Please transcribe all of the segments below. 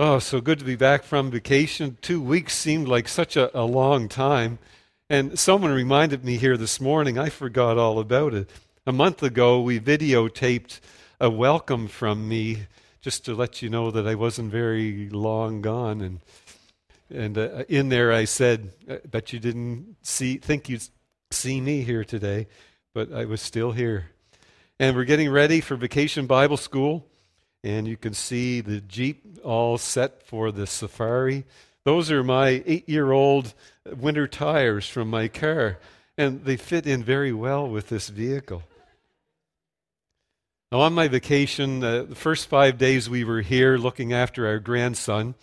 Oh, so good to be back from vacation. Two weeks seemed like such a, a, long time. And someone reminded me here this morning, I forgot all about it. A month ago, we videotaped a welcome from me just to let you know that I wasn't very long gone. And, and uh, in there, I said, I bet you didn't see, think you'd see me here today, but I was still here. And we're getting ready for Vacation Bible School and you can see the Jeep all set for the safari. Those are my eight year old winter tires from my car, and they fit in very well with this vehicle. Now, on my vacation, uh, the first five days we were here looking after our grandson.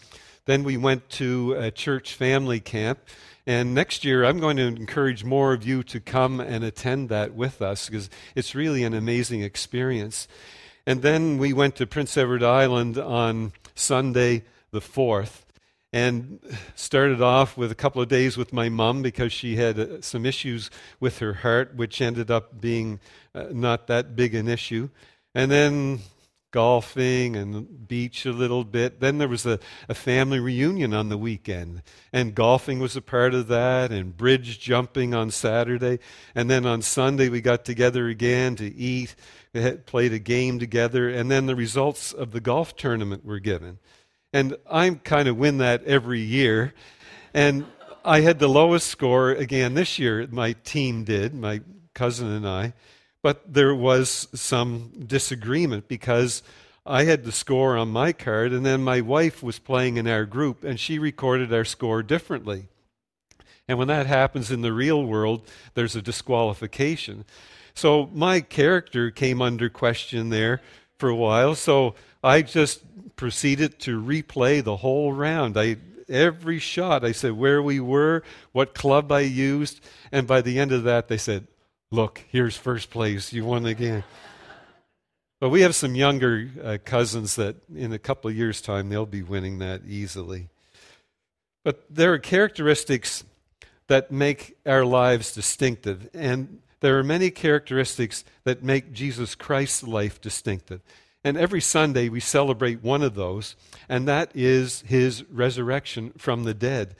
Then we went to a church family camp. And next year, I'm going to encourage more of you to come and attend that with us because it's really an amazing experience. And then we went to Prince Edward Island on Sunday the 4th and started off with a couple of days with my mom because she had uh, some issues with her heart, which ended up being uh, not that big an issue. And then golfing and beach a little bit. Then there was a, a family reunion on the weekend, and golfing was a part of that, and bridge jumping on Saturday. And then on Sunday, we got together again to eat, we had played a game together, and then the results of the golf tournament were given. And I kind of win that every year. And I had the lowest score again this year, my team did, my cousin and I. But there was some disagreement because I had the score on my card, and then my wife was playing in our group, and she recorded our score differently. And when that happens in the real world, there's a disqualification. So my character came under question there for a while. So I just proceeded to replay the whole round. I every shot I said where we were, what club I used, and by the end of that they said, Look, here's first place. You won again. but we have some younger uh, cousins that in a couple of years' time, they'll be winning that easily. But there are characteristics that make our lives distinctive. And there are many characteristics that make Jesus Christ's life distinctive. And every Sunday we celebrate one of those, and that is his resurrection from the dead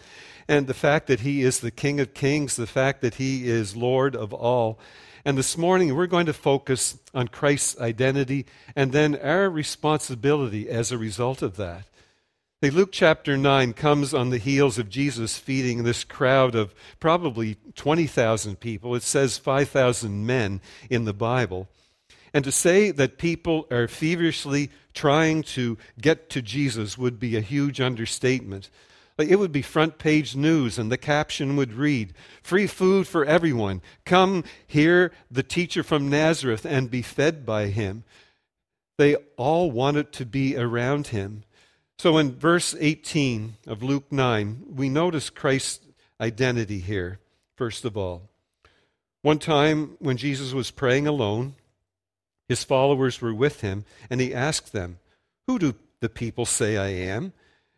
and the fact that He is the King of Kings, the fact that He is Lord of all. And this morning, we're going to focus on Christ's identity and then our responsibility as a result of that. Luke chapter 9 comes on the heels of Jesus feeding this crowd of probably 20,000 people. It says 5,000 men in the Bible. And to say that people are feverishly trying to get to Jesus would be a huge understatement. It would be front page news, and the caption would read Free food for everyone. Come hear the teacher from Nazareth and be fed by him. They all wanted to be around him. So in verse 18 of Luke 9, we notice Christ's identity here, first of all. One time when Jesus was praying alone, his followers were with him, and he asked them, Who do the people say I am?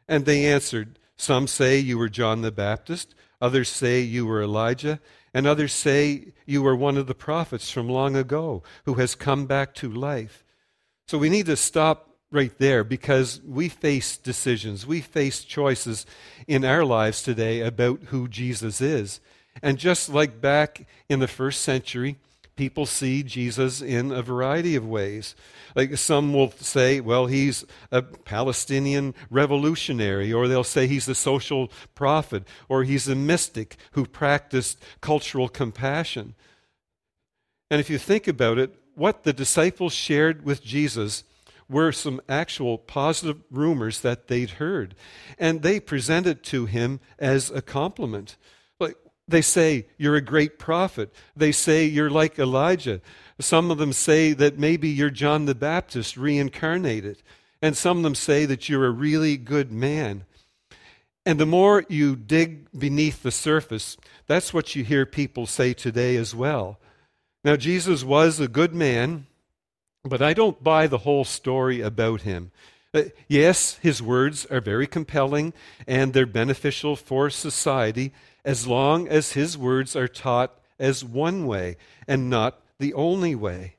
And they answered, some say you were John the Baptist, others say you were Elijah, and others say you were one of the prophets from long ago who has come back to life. So we need to stop right there because we face decisions, we face choices in our lives today about who Jesus is. And just like back in the first century, people see Jesus in a variety of ways. Like some will say, well, he's a Palestinian revolutionary, or they'll say he's a social prophet, or he's a mystic who practiced cultural compassion. And if you think about it, what the disciples shared with Jesus were some actual positive rumors that they'd heard. And they presented to him as a compliment. They say you're a great prophet. They say you're like Elijah. Some of them say that maybe you're John the Baptist reincarnated. And some of them say that you're a really good man. And the more you dig beneath the surface, that's what you hear people say today as well. Now, Jesus was a good man, but I don't buy the whole story about him. Uh, yes, his words are very compelling and they're beneficial for society, as long as his words are taught as one way and not the only way.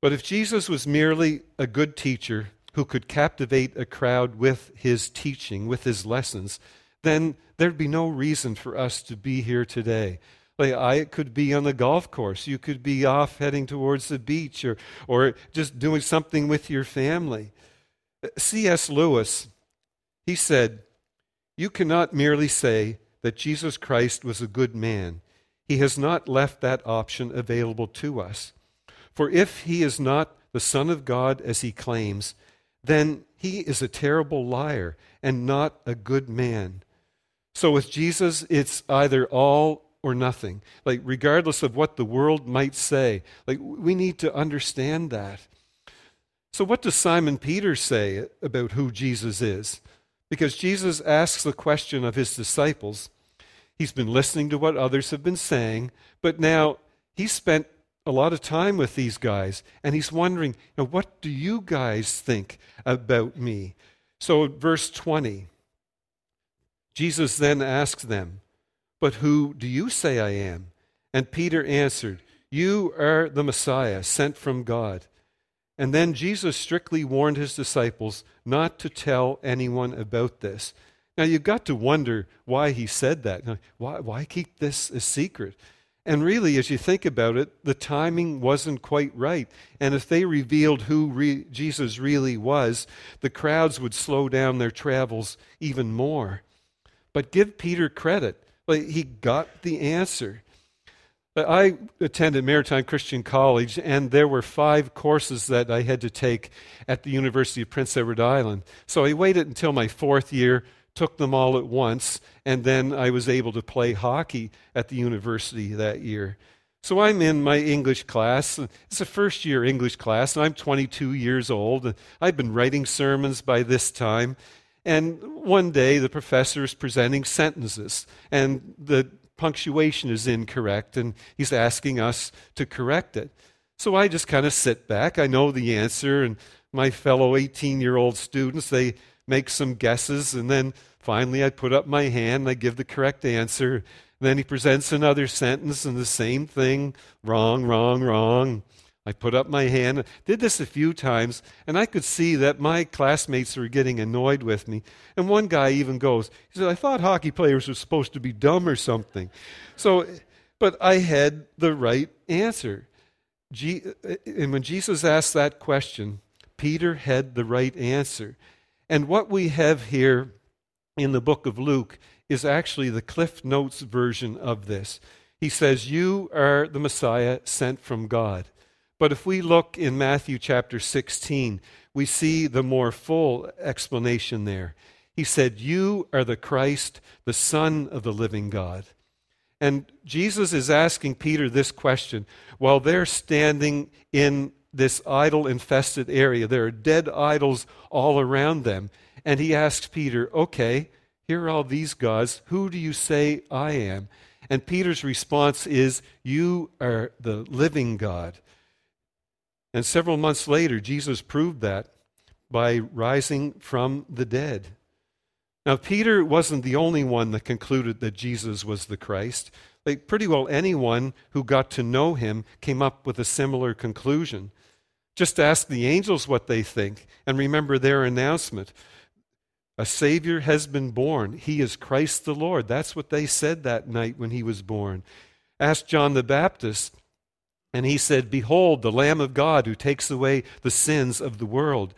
But if Jesus was merely a good teacher who who could captivate a crowd with his teaching, with his lessons, then there'd be no reason for us to be here today. I could be on the golf course. You could be off heading towards the beach or, or just doing something with your family. C.S. Lewis, he said, You cannot merely say that Jesus Christ was a good man. He has not left that option available to us. For if he is not the Son of God as he claims, then he is a terrible liar and not a good man. So with Jesus, it's either all or nothing. Like, regardless of what the world might say, like, we need to understand that. So, what does Simon Peter say about who Jesus is? Because Jesus asks the question of his disciples. He's been listening to what others have been saying, but now he's spent a lot of time with these guys, and he's wondering, what do you guys think about me? So, verse 20, Jesus then asks them, But who do you say I am? And Peter answered, You are the Messiah sent from God. And then Jesus strictly warned his disciples not to tell anyone about this. Now, you've got to wonder why he said that. Why, why keep this a secret? And really, as you think about it, the timing wasn't quite right. And if they revealed who re- Jesus really was, the crowds would slow down their travels even more. But give Peter credit. Like, he got the answer. I attended Maritime Christian College, and there were five courses that I had to take at the University of Prince Edward Island. So I waited until my fourth year, took them all at once, and then I was able to play hockey at the university that year. So I'm in my English class. It's a first year English class, and I'm 22 years old. I've been writing sermons by this time. And one day the professor is presenting sentences, and the punctuation is incorrect, and he's asking us to correct it. So I just kind of sit back. I know the answer, and my fellow 18 year old students, they make some guesses, and then finally I put up my hand and I give the correct answer. Then he presents another sentence, and the same thing wrong, wrong, wrong. I put up my hand, did this a few times, and I could see that my classmates were getting annoyed with me. And one guy even goes, he said, I thought hockey players were supposed to be dumb or something. So, but I had the right answer. and when Jesus asked that question, Peter had the right answer. And what we have here in the book of Luke is actually the Cliff Notes version of this. He says, You are the Messiah sent from God. But if we look in Matthew chapter 16, we see the more full explanation there. He said, You are the Christ, the Son of the living God. And Jesus is asking Peter this question while they're standing in this idol infested area. There are dead idols all around them. And he asks Peter, Okay, here are all these gods. Who do you say I am? And Peter's response is, You are the living God. And several months later, Jesus proved that by rising from the dead. Now, Peter wasn't the only one that concluded that Jesus was the Christ. Like, pretty well anyone who got to know him came up with a similar conclusion. Just ask the angels what they think and remember their announcement. A Savior has been born. He is Christ the Lord. That's what they said that night when he was born. Ask John the Baptist and he said, Behold, the Lamb of God who takes away the sins of the world.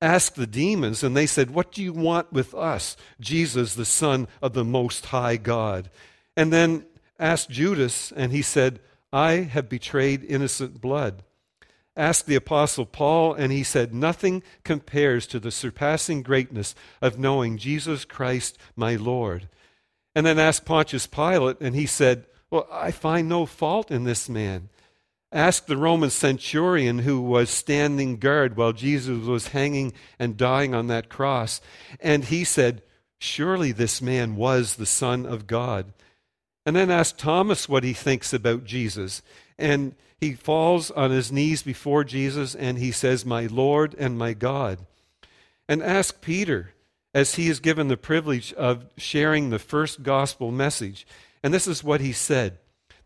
Ask the demons, and they said, What do you want with us, Jesus, the Son of the Most High God? And then ask Judas, and he said, I have betrayed innocent blood. Ask the Apostle Paul, and he said, Nothing compares to the surpassing greatness of knowing Jesus Christ, my Lord. And then ask Pontius Pilate, and he said, Well, I find no fault in this man. Ask the Roman centurion who was standing guard while Jesus was hanging and dying on that cross. And he said, Surely this man was the Son of God. And then ask Thomas what he thinks about Jesus. And he falls on his knees before Jesus and he says, My Lord and my God. And ask Peter, as he is given the privilege of sharing the first gospel message. And this is what he said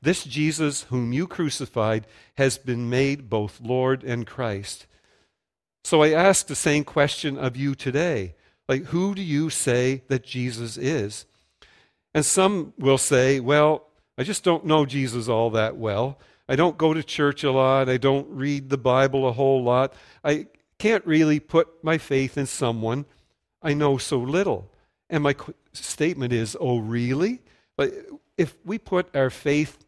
this Jesus, whom you crucified, has been made both Lord and Christ. So I ask the same question of you today. Like, who do you say that Jesus is? And some will say, well, I just don't know Jesus all that well. I don't go to church a lot. I don't read the Bible a whole lot. I can't really put my faith in someone I know so little. And my statement is, oh, really? But if we put our faith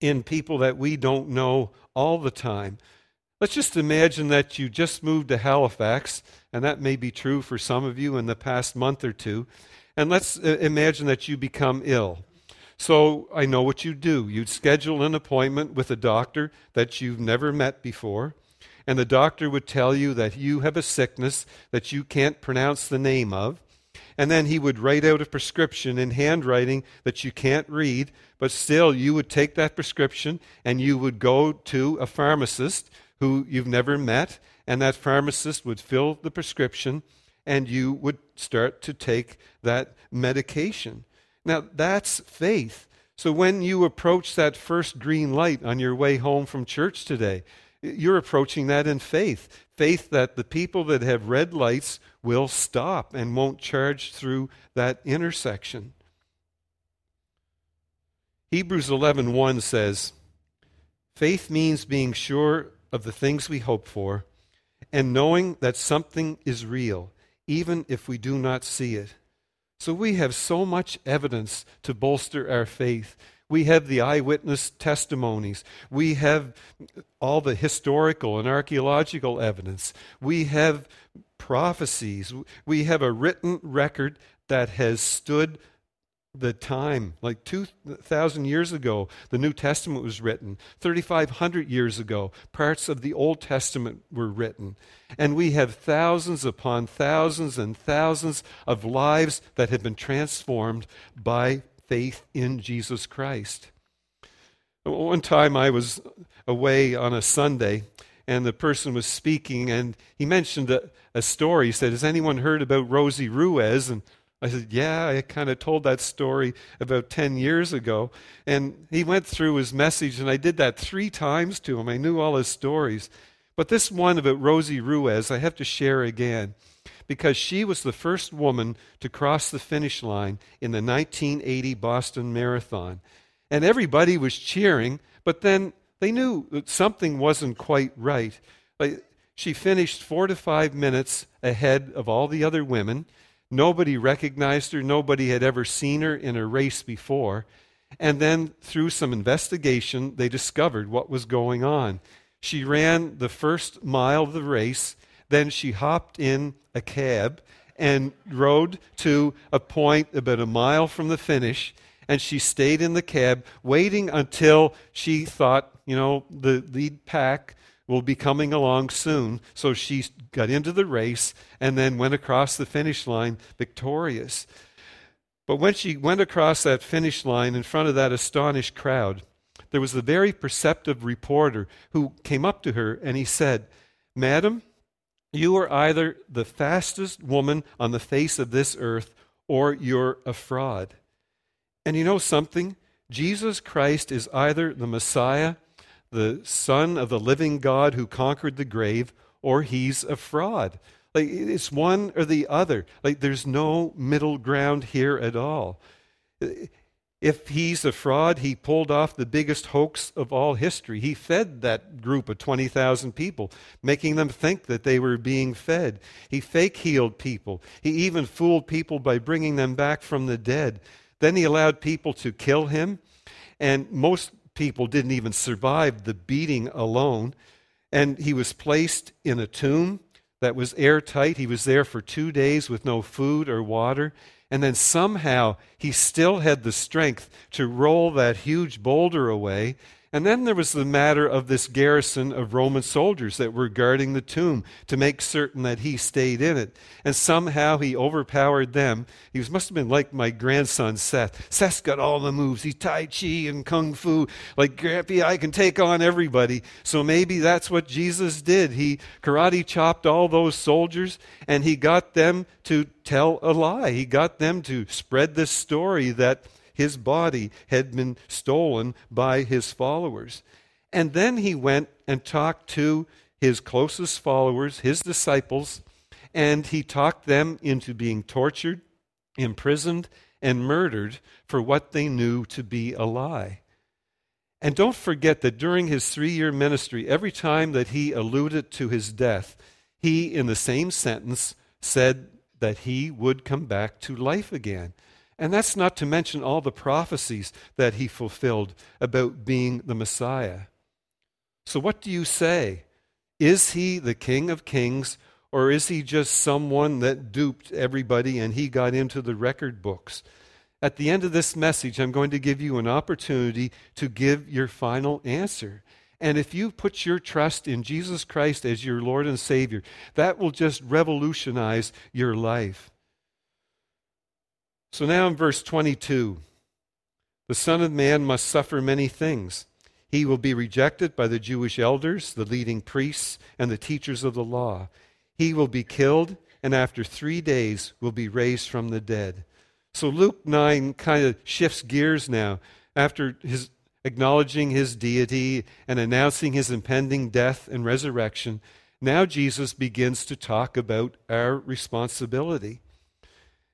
in people that we don't know all the time, let's just imagine that you just moved to Halifax, and that may be true for some of you in the past month or two. And let's uh, imagine that you become ill. So I know what you do. You'd schedule an appointment with a doctor that you've never met before, and the doctor would tell you that you have a sickness that you can't pronounce the name of. And then he would write out a prescription in handwriting that you can't read, but still you would take that prescription and you would go to a pharmacist who you've never met, and that pharmacist would fill the prescription and you would start to take that medication. Now, that's faith. So when you approach that first green light on your way home from church today, you're approaching that in faith. Faith that the people that have red lights will stop and won't charge through that intersection. Hebrews 11:1 says, "Faith means being sure of the things we hope for and knowing that something is real, even if we do not see it." So we have so much evidence to bolster our faith. We have the eyewitness testimonies. We have all the historical and archaeological evidence. We have prophecies. We have a written record that has stood the time. Like 2,000 years ago, the New Testament was written. 3,500 years ago, parts of the Old Testament were written. And we have thousands upon thousands and thousands of lives that have been transformed by faith in Jesus Christ. One time I was away on a Sunday, and the person was speaking, and he mentioned a, a story. He said, Has anyone heard about Rosie Ruiz? And I said, Yeah, I kind of told that story about 10 years ago. And he went through his message, and I did that three times to him. I knew all his stories. But this one about Rosie Ruiz, I have to share again because she was the first woman to cross the finish line in the 1980 Boston Marathon. And everybody was cheering, but then they knew that something wasn't quite right. She finished four to five minutes ahead of all the other women. Nobody recognized her. Nobody had ever seen her in a race before. And then, through some investigation, they discovered what was going on. She ran the first mile of the race, then she hopped in a cab and rode to a point about a mile from the finish. And she stayed in the cab, waiting until she thought, you know, the lead pack will be coming along soon. So she got into the race and then went across the finish line victorious. But when she went across that finish line in front of that astonished crowd, there was a very perceptive reporter who came up to her and he said, Madam, you are either the fastest woman on the face of this earth or you're a fraud. And you know something? Jesus Christ is either the Messiah the Son of the living God who conquered the grave, or he's a fraud. Like it's one or the other. Like there's no middle ground here at all. If he's a fraud, he pulled off the biggest hoax of all history. He fed that group of 20,000 people, making them think that they were being fed. He fake healed people. He even fooled people by bringing them back from the dead. Then he allowed people to kill him. And most people didn't even survive the beating alone. And he was placed in a tomb that was airtight. He was there for two days with no food or water. And then somehow he still had the strength to roll that huge boulder away and then there was the matter of this garrison of Roman soldiers that were guarding the tomb to make certain that he stayed in it. And somehow he overpowered them. He was, must have been like my grandson Seth. Seth's got all the moves. He's Tai Chi and Kung Fu. Like, Grampy, I can take on everybody. So maybe that's what Jesus did. He karate chopped all those soldiers and he got them to tell a lie. He got them to spread this story that his body had been stolen by his followers. And then he went and talked to his closest followers, his disciples, and he talked them into being tortured, imprisoned, and murdered for what they knew to be a lie. And don't forget that during his three year ministry, every time that he alluded to his death, he, in the same sentence, said that he would come back to life again. And that's not to mention all the prophecies that he fulfilled about being the Messiah. So, what do you say? Is he the King of Kings, or is he just someone that duped everybody and he got into the record books? At the end of this message, I'm going to give you an opportunity to give your final answer. And if you put your trust in Jesus Christ as your Lord and Savior, that will just revolutionize your life. So now in verse 22, the Son of Man must suffer many things. He will be rejected by the Jewish elders, the leading priests, and the teachers of the law. He will be killed, and after three days will be raised from the dead. So Luke 9 kind of shifts gears now. After his acknowledging his deity and announcing his impending death and resurrection, now Jesus begins to talk about our responsibility.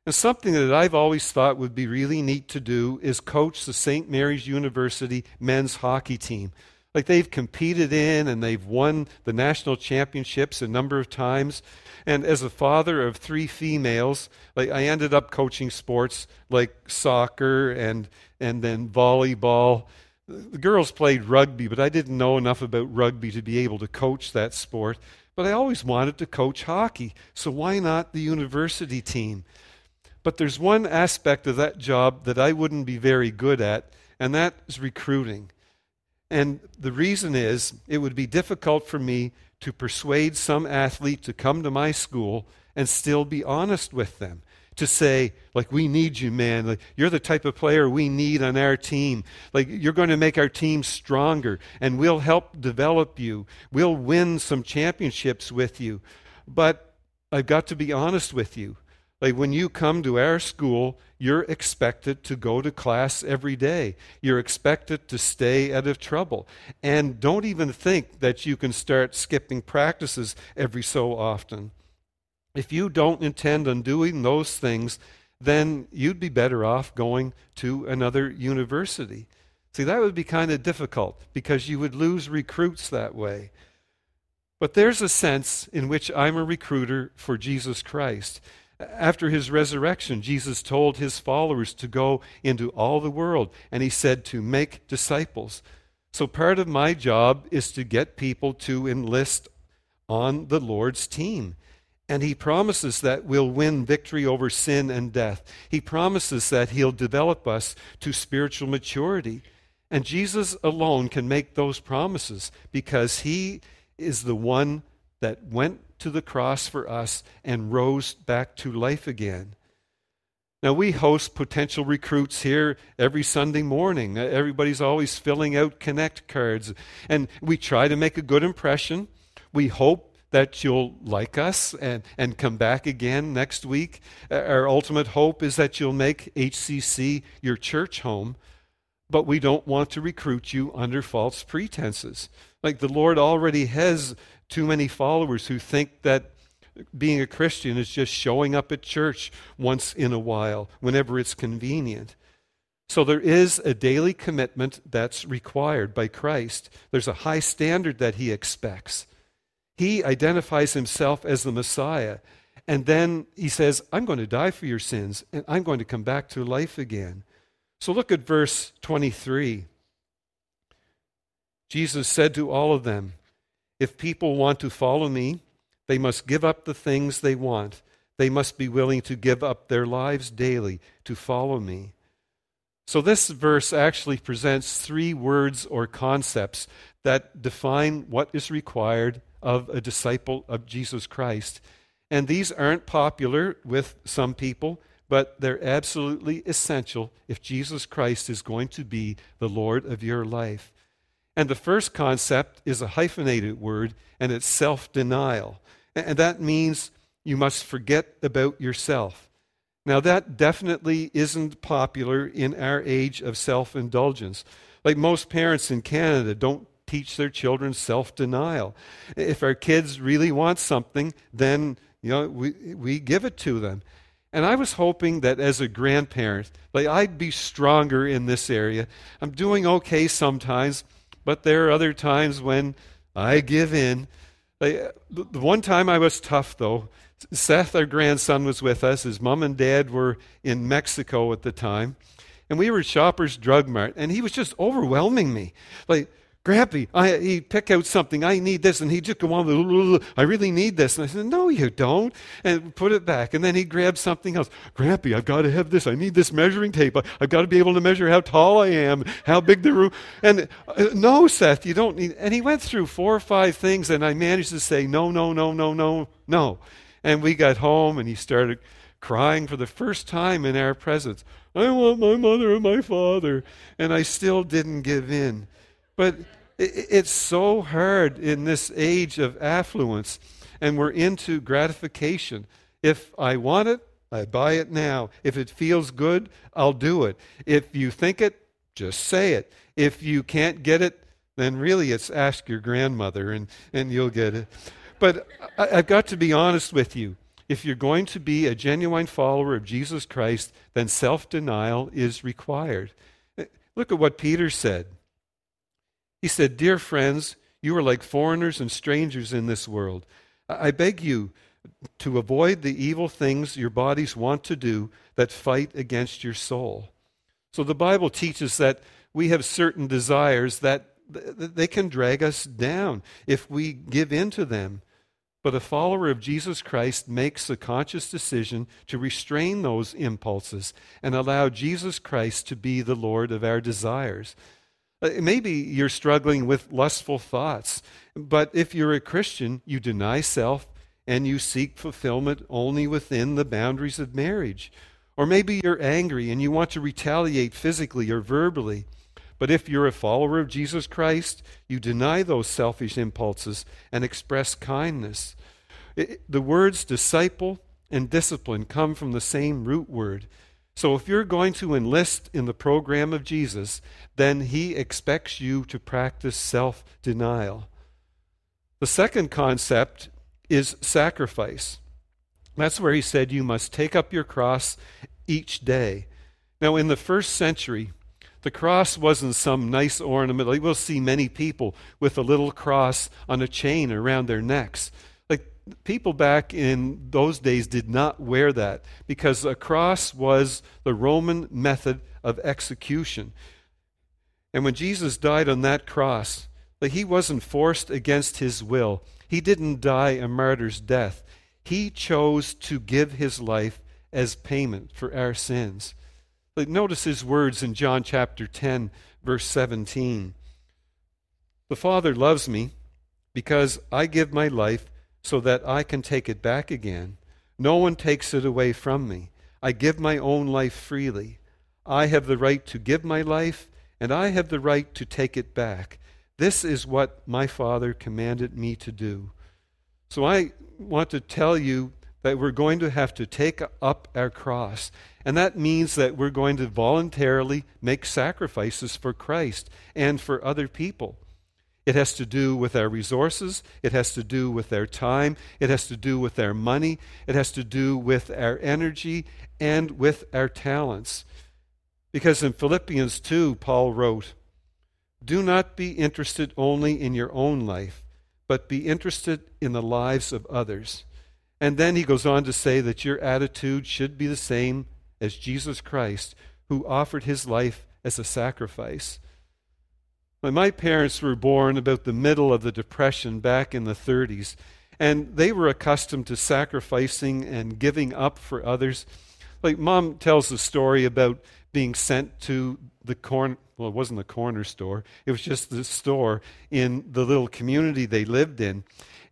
And something that I've always thought would be really neat to do is coach the St. Mary's University men's hockey team. Like they've competed in and they've won the national championships a number of times. And as a father of three females, like I ended up coaching sports like soccer and and then volleyball. The girls played rugby, but I didn't know enough about rugby to be able to coach that sport. But I always wanted to coach hockey, so why not the university team? But there's one aspect of that job that I wouldn't be very good at, and that is recruiting. And the reason is it would be difficult for me to persuade some athlete to come to my school and still be honest with them. To say, like, we need you, man. Like, you're the type of player we need on our team. Like, you're going to make our team stronger, and we'll help develop you. We'll win some championships with you. But I've got to be honest with you. Like when you come to our school, you're expected to go to class every day. You're expected to stay out of trouble. And don't even think that you can start skipping practices every so often. If you don't intend on doing those things, then you'd be better off going to another university. See, that would be kind of difficult because you would lose recruits that way. But there's a sense in which I'm a recruiter for Jesus Christ. After his resurrection, Jesus told his followers to go into all the world, and he said to make disciples. So, part of my job is to get people to enlist on the Lord's team. And he promises that we'll win victory over sin and death. He promises that he'll develop us to spiritual maturity. And Jesus alone can make those promises because he is the one that went to the cross for us and rose back to life again. Now, we host potential recruits here every Sunday morning. Uh, everybody's always filling out connect cards, and we try to make a good impression. We hope that you'll like us and, and come back again next week. Uh, our ultimate hope is that you'll make HCC your church home, but we don't want to recruit you under false pretenses. Like the Lord already has too many followers who think that being a Christian is just showing up at church once in a while, whenever it's convenient. So there is a daily commitment that's required by Christ. There's a high standard that he expects. He identifies himself as the Messiah. And then he says, I'm going to die for your sins, and I'm going to come back to life again. So look at verse 23. Jesus said to all of them, if people want to follow me, they must give up the things they want. They must be willing to give up their lives daily to follow me. So, this verse actually presents three words or concepts that define what is required of a disciple of Jesus Christ. And these aren't popular with some people, but they're absolutely essential if Jesus Christ is going to be the Lord of your life. And the first concept is a hyphenated word, and it's self denial. And that means you must forget about yourself. Now, that definitely isn't popular in our age of self indulgence. Like most parents in Canada don't teach their children self denial. If our kids really want something, then you know, we, we give it to them. And I was hoping that as a grandparent, like I'd be stronger in this area. I'm doing okay sometimes, but there are other times when I give in. The one time I was tough, though, Seth, our grandson, was with us. His mom and dad were in Mexico at the time. And we were at Shoppers Drug Mart, and he was just overwhelming me. Like, Grampy, I, he'd pick out something. I need this. And he'd just go on, I really need this. And I said, No, you don't. And put it back. And then he'd grab something else. Grampy, I've got to have this. I need this measuring tape. I've got to be able to measure how tall I am, how big the room. And uh, no, Seth, you don't need. And he went through four or five things, and I managed to say, No, no, no, no, no, no. And we got home, and he started crying for the first time in our presence. I want my mother and my father. And I still didn't give in. But it's so hard in this age of affluence, and we're into gratification. If I want it, I buy it now. If it feels good, I'll do it. If you think it, just say it. If you can't get it, then really it's ask your grandmother and, and you'll get it. But I, I've got to be honest with you. If you're going to be a genuine follower of Jesus Christ, then self denial is required. Eh, look at what Peter said. He said, Dear friends, you are like foreigners and strangers in this world. I beg you to avoid the evil things your bodies want to do that fight against your soul. So the Bible teaches that we have certain desires that they can drag us down if we give in to them. But a follower of Jesus Christ makes a conscious decision to restrain those impulses and allow Jesus Christ to be the Lord of our desires. Uh, maybe you're struggling with lustful thoughts, but if you're a Christian, you deny self and you seek fulfillment only within the boundaries of marriage. Or maybe you're angry and you want to retaliate physically or verbally. But if you're a follower of Jesus Christ, you deny those selfish impulses and express kindness. It, the words disciple and discipline come from the same root word. So if you're going to enlist in the program of Jesus, then he expects you to practice self denial. The second concept is sacrifice. That's where he said you must take up your cross each day. Now, in the first century, the cross wasn't some nice ornament. We'll see many people with a little cross on a chain around their necks people back in those days did not wear that because a cross was the Roman method of execution. And when Jesus died on that cross, like he wasn't forced against his will. He didn't die a martyr's death. He chose to give his life as payment for our sins. Like notice his words in John chapter 10, verse 17. The Father loves me because I give my life so that I can take it back again. No one takes it away from me. I give my own life freely. I have the right to give my life, and I have the right to take it back. This is what my Father commanded me to do. So I want to tell you that we're going to have to take up our cross. And that means that we're going to voluntarily make sacrifices for Christ and for other people. It has to do with our resources. It has to do with our time. It has to do with our money. It has to do with our energy and with our talents. Because in Philippians 2, Paul wrote, Do not be interested only in your own life, but be interested in the lives of others. And then he goes on to say that your attitude should be the same as Jesus Christ, who offered his life as a sacrifice. My parents were born about the middle of the Depression back in the 30s, and they were accustomed to sacrificing and giving up for others. Like, mom tells the story about being sent to the corner, well, it wasn't the corner store, it was just the store in the little community they lived in.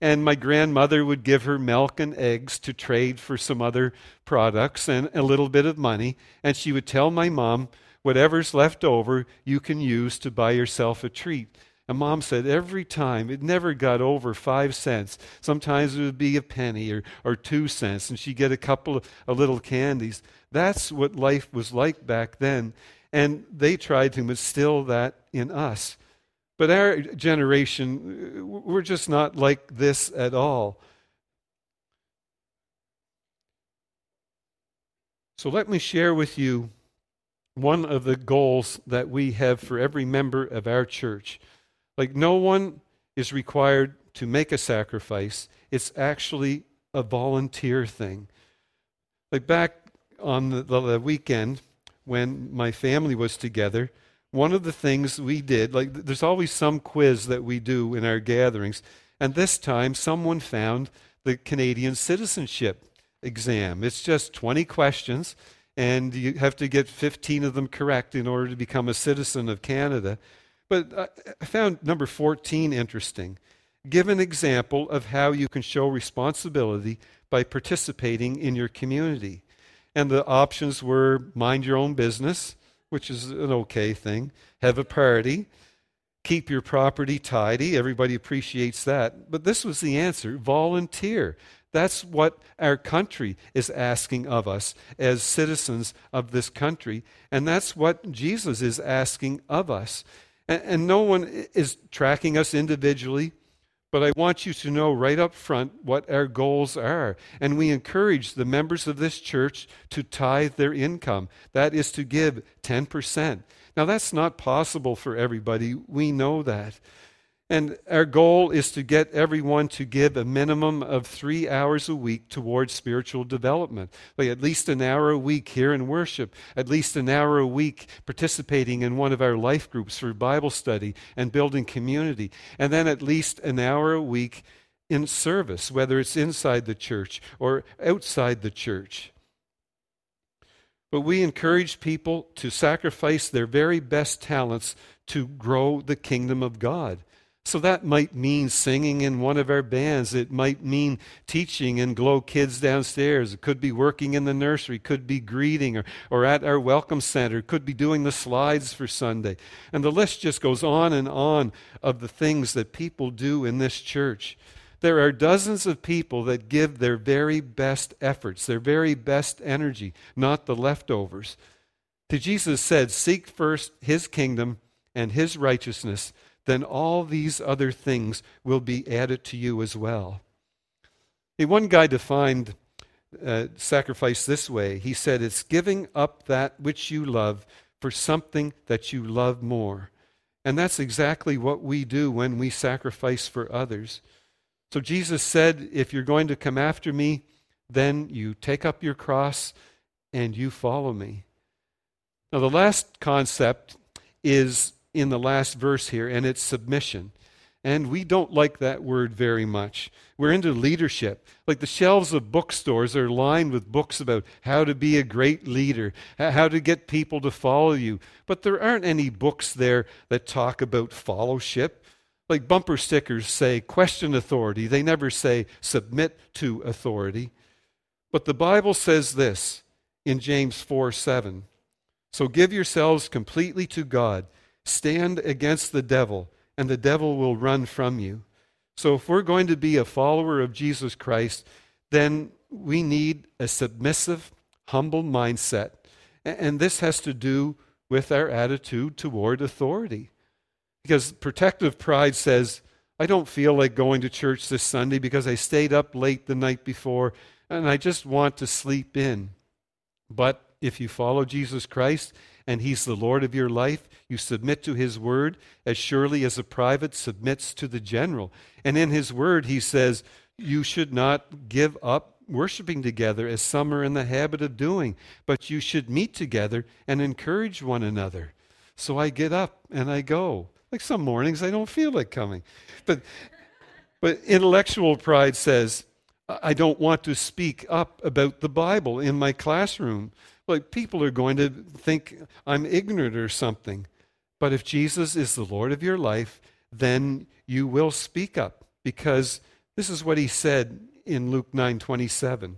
And my grandmother would give her milk and eggs to trade for some other products and a little bit of money. And she would tell my mom, whatever's left over, you can use to buy yourself a treat. And mom said every time, it never got over five cents. Sometimes it would be a penny or, or two cents, and she'd get a couple of, of little candies. That's what life was like back then. And they tried to instill that in us. But our generation, we're just not like this at all. So let me share with you one of the goals that we have for every member of our church. Like, no one is required to make a sacrifice, it's actually a volunteer thing. Like, back on the, the, weekend when my family was together, one of the things we did, like, there's always some quiz that we do in our gatherings, and this time someone found the Canadian citizenship exam. It's just 20 questions and you have to get 15 of them correct in order to become a citizen of Canada. But I found number 14 interesting. Give an example of how you can show responsibility by participating in your community. And the options were mind your own business, which is an okay thing, have a party, keep your property tidy. Everybody appreciates that. But this was the answer volunteer. That's what our country is asking of us as citizens of this country. And that's what Jesus is asking of us. And, and, no one is tracking us individually, but I want you to know right up front what our goals are. And we encourage the members of this church to tithe their income. That is to give 10%. Now, that's not possible for everybody. We know that. And our goal is to get everyone to give a minimum of three hours a week towards spiritual development. Like at least an hour a week here in worship, at least an hour a week participating in one of our life groups for Bible study and building community. And then at least an hour a week in service, whether it's inside the church or outside the church. But we encourage people to sacrifice their very best talents to grow the kingdom of God. So that might mean singing in one of our bands. It might mean teaching in Glow Kids downstairs. It could be working in the nursery. It could be greeting or, or at our welcome center. It could be doing the slides for Sunday. And the list just goes on and on of the things that people do in this church. There are dozens of people that give their very best efforts, their very best energy, not the leftovers. To Jesus said, Seek first his kingdom and his righteousness then all these other things will be added to you as well. Hey, one guy defined uh, sacrifice this way he said, It's giving up that which you love for something that you love more. And that's exactly what we do when we sacrifice for others. So Jesus said, If you're going to come after me, then you take up your cross and you follow me. Now, the last concept is in the last verse here, and it's submission. And we don't like that word very much. We're into leadership. Like the shelves of bookstores are lined with books about how to be a great leader, how to get people to follow you. But there aren't any books there that talk about fellowship. Like bumper stickers say, question authority. They never say, submit to authority. But the Bible says this in James 4 7. So give yourselves completely to God Stand against the devil, and the devil will run from you. So, if we're going to be a follower of Jesus Christ, then we need a submissive, humble mindset. And this has to do with our attitude toward authority. Because protective pride says, I don't feel like going to church this Sunday because I stayed up late the night before and I just want to sleep in. But if you follow Jesus Christ and He's the Lord of your life, you submit to His word as surely as a private submits to the general. And in His word, He says, You should not give up worshiping together as some are in the habit of doing, but you should meet together and encourage one another. So I get up and I go. Like some mornings, I don't feel like coming. But, but intellectual pride says, I don't want to speak up about the Bible in my classroom. Like people are going to think I'm ignorant or something. But if Jesus is the Lord of your life, then you will speak up because this is what he said in Luke 9:27.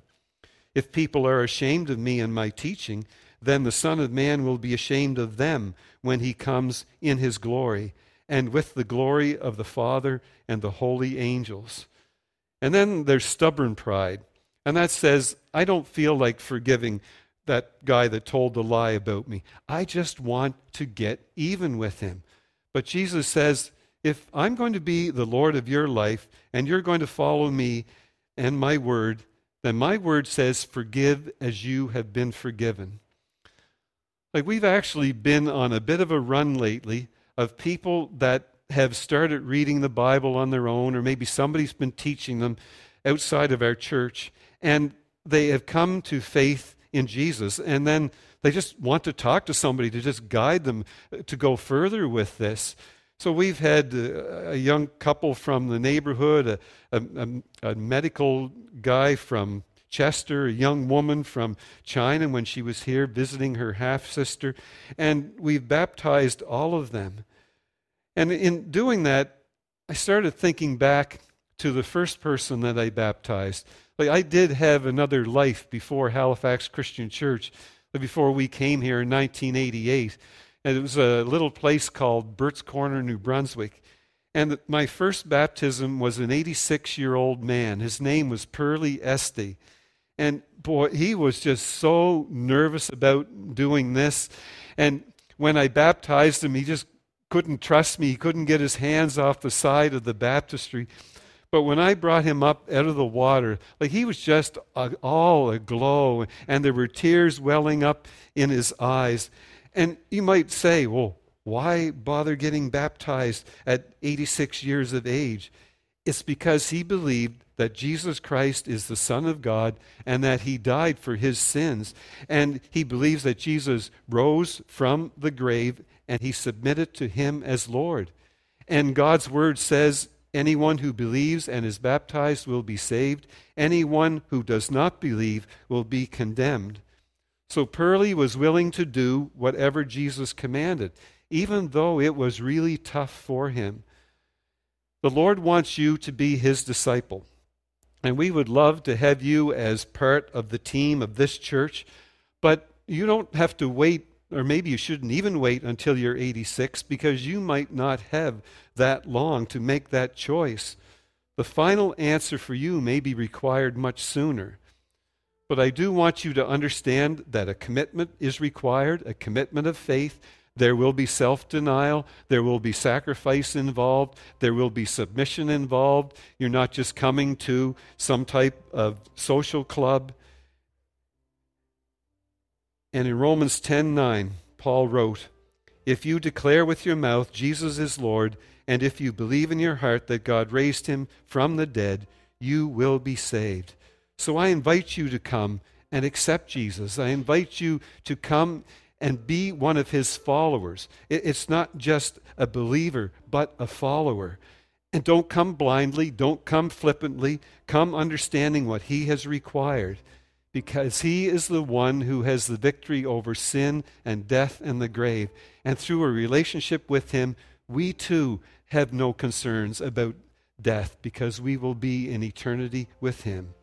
If people are ashamed of me and my teaching, then the Son of Man will be ashamed of them when he comes in his glory and with the glory of the Father and the holy angels. And then there's stubborn pride. And that says, I don't feel like forgiving that guy that told the lie about me. I just want to get even with him. But Jesus says, if I'm going to be the Lord of your life and you're going to follow me and my word, then my word says, Forgive as you have been forgiven. Like we've actually been on a bit of a run lately of people that have started reading the Bible on their own, or maybe somebody's been teaching them outside of our church, and they have come to faith in Jesus, and then they just want to talk to somebody to just guide them uh, to go further with this. So we've had uh, a young couple from the neighborhood, a, a, a medical guy from Chester, a young woman from China when she was here visiting her half sister, and we've baptized all of them. And in doing that, I started thinking back to the first person that I baptized. Like I did have another life before Halifax Christian Church, before we came here in 1988. And it was a little place called Burtts Corner, New Brunswick. And my first baptism was an 86 year old man. His name was Pearlie Este. And boy, he was just so nervous about doing this. And when I baptized him, he just couldn't trust me. He couldn't get his hands off the side of the baptistry. But when I brought him up out of the water, like he was just all aglow, and there were tears welling up in his eyes. And you might say, well, why bother getting baptized at 86 years of age? It's because he believed that Jesus Christ is the Son of God and that he died for his sins. And he believes that Jesus rose from the grave and he submitted to him as Lord. And God's word says anyone who believes and is baptized will be saved, anyone who does not believe will be condemned. So Pearlie was willing to do whatever Jesus commanded, even though it was really tough for him. The Lord wants you to be his disciple. And we would love to have you as part of the team of this church, but you don't have to wait, or maybe you shouldn't even wait until you're 86 because you might not have that long to make that choice. The final answer for you may be required much sooner. But I do want you to understand that a commitment is required, a commitment of faith there will be self denial. There will be sacrifice involved. There will be submission involved. You're not just coming to some type of social club. And in Romans 10 9, Paul wrote, If you declare with your mouth Jesus is Lord, and if you believe in your heart that God raised him from the dead, you will be saved. So I invite you to come and accept Jesus. I invite you to come and be one of his followers. It's not just a believer, but a follower. And don't come blindly, don't come flippantly, come understanding what he has required, because he is the one who has the victory over sin and death and the grave. And through a relationship with him, we too have no concerns about death because we will be in eternity with him.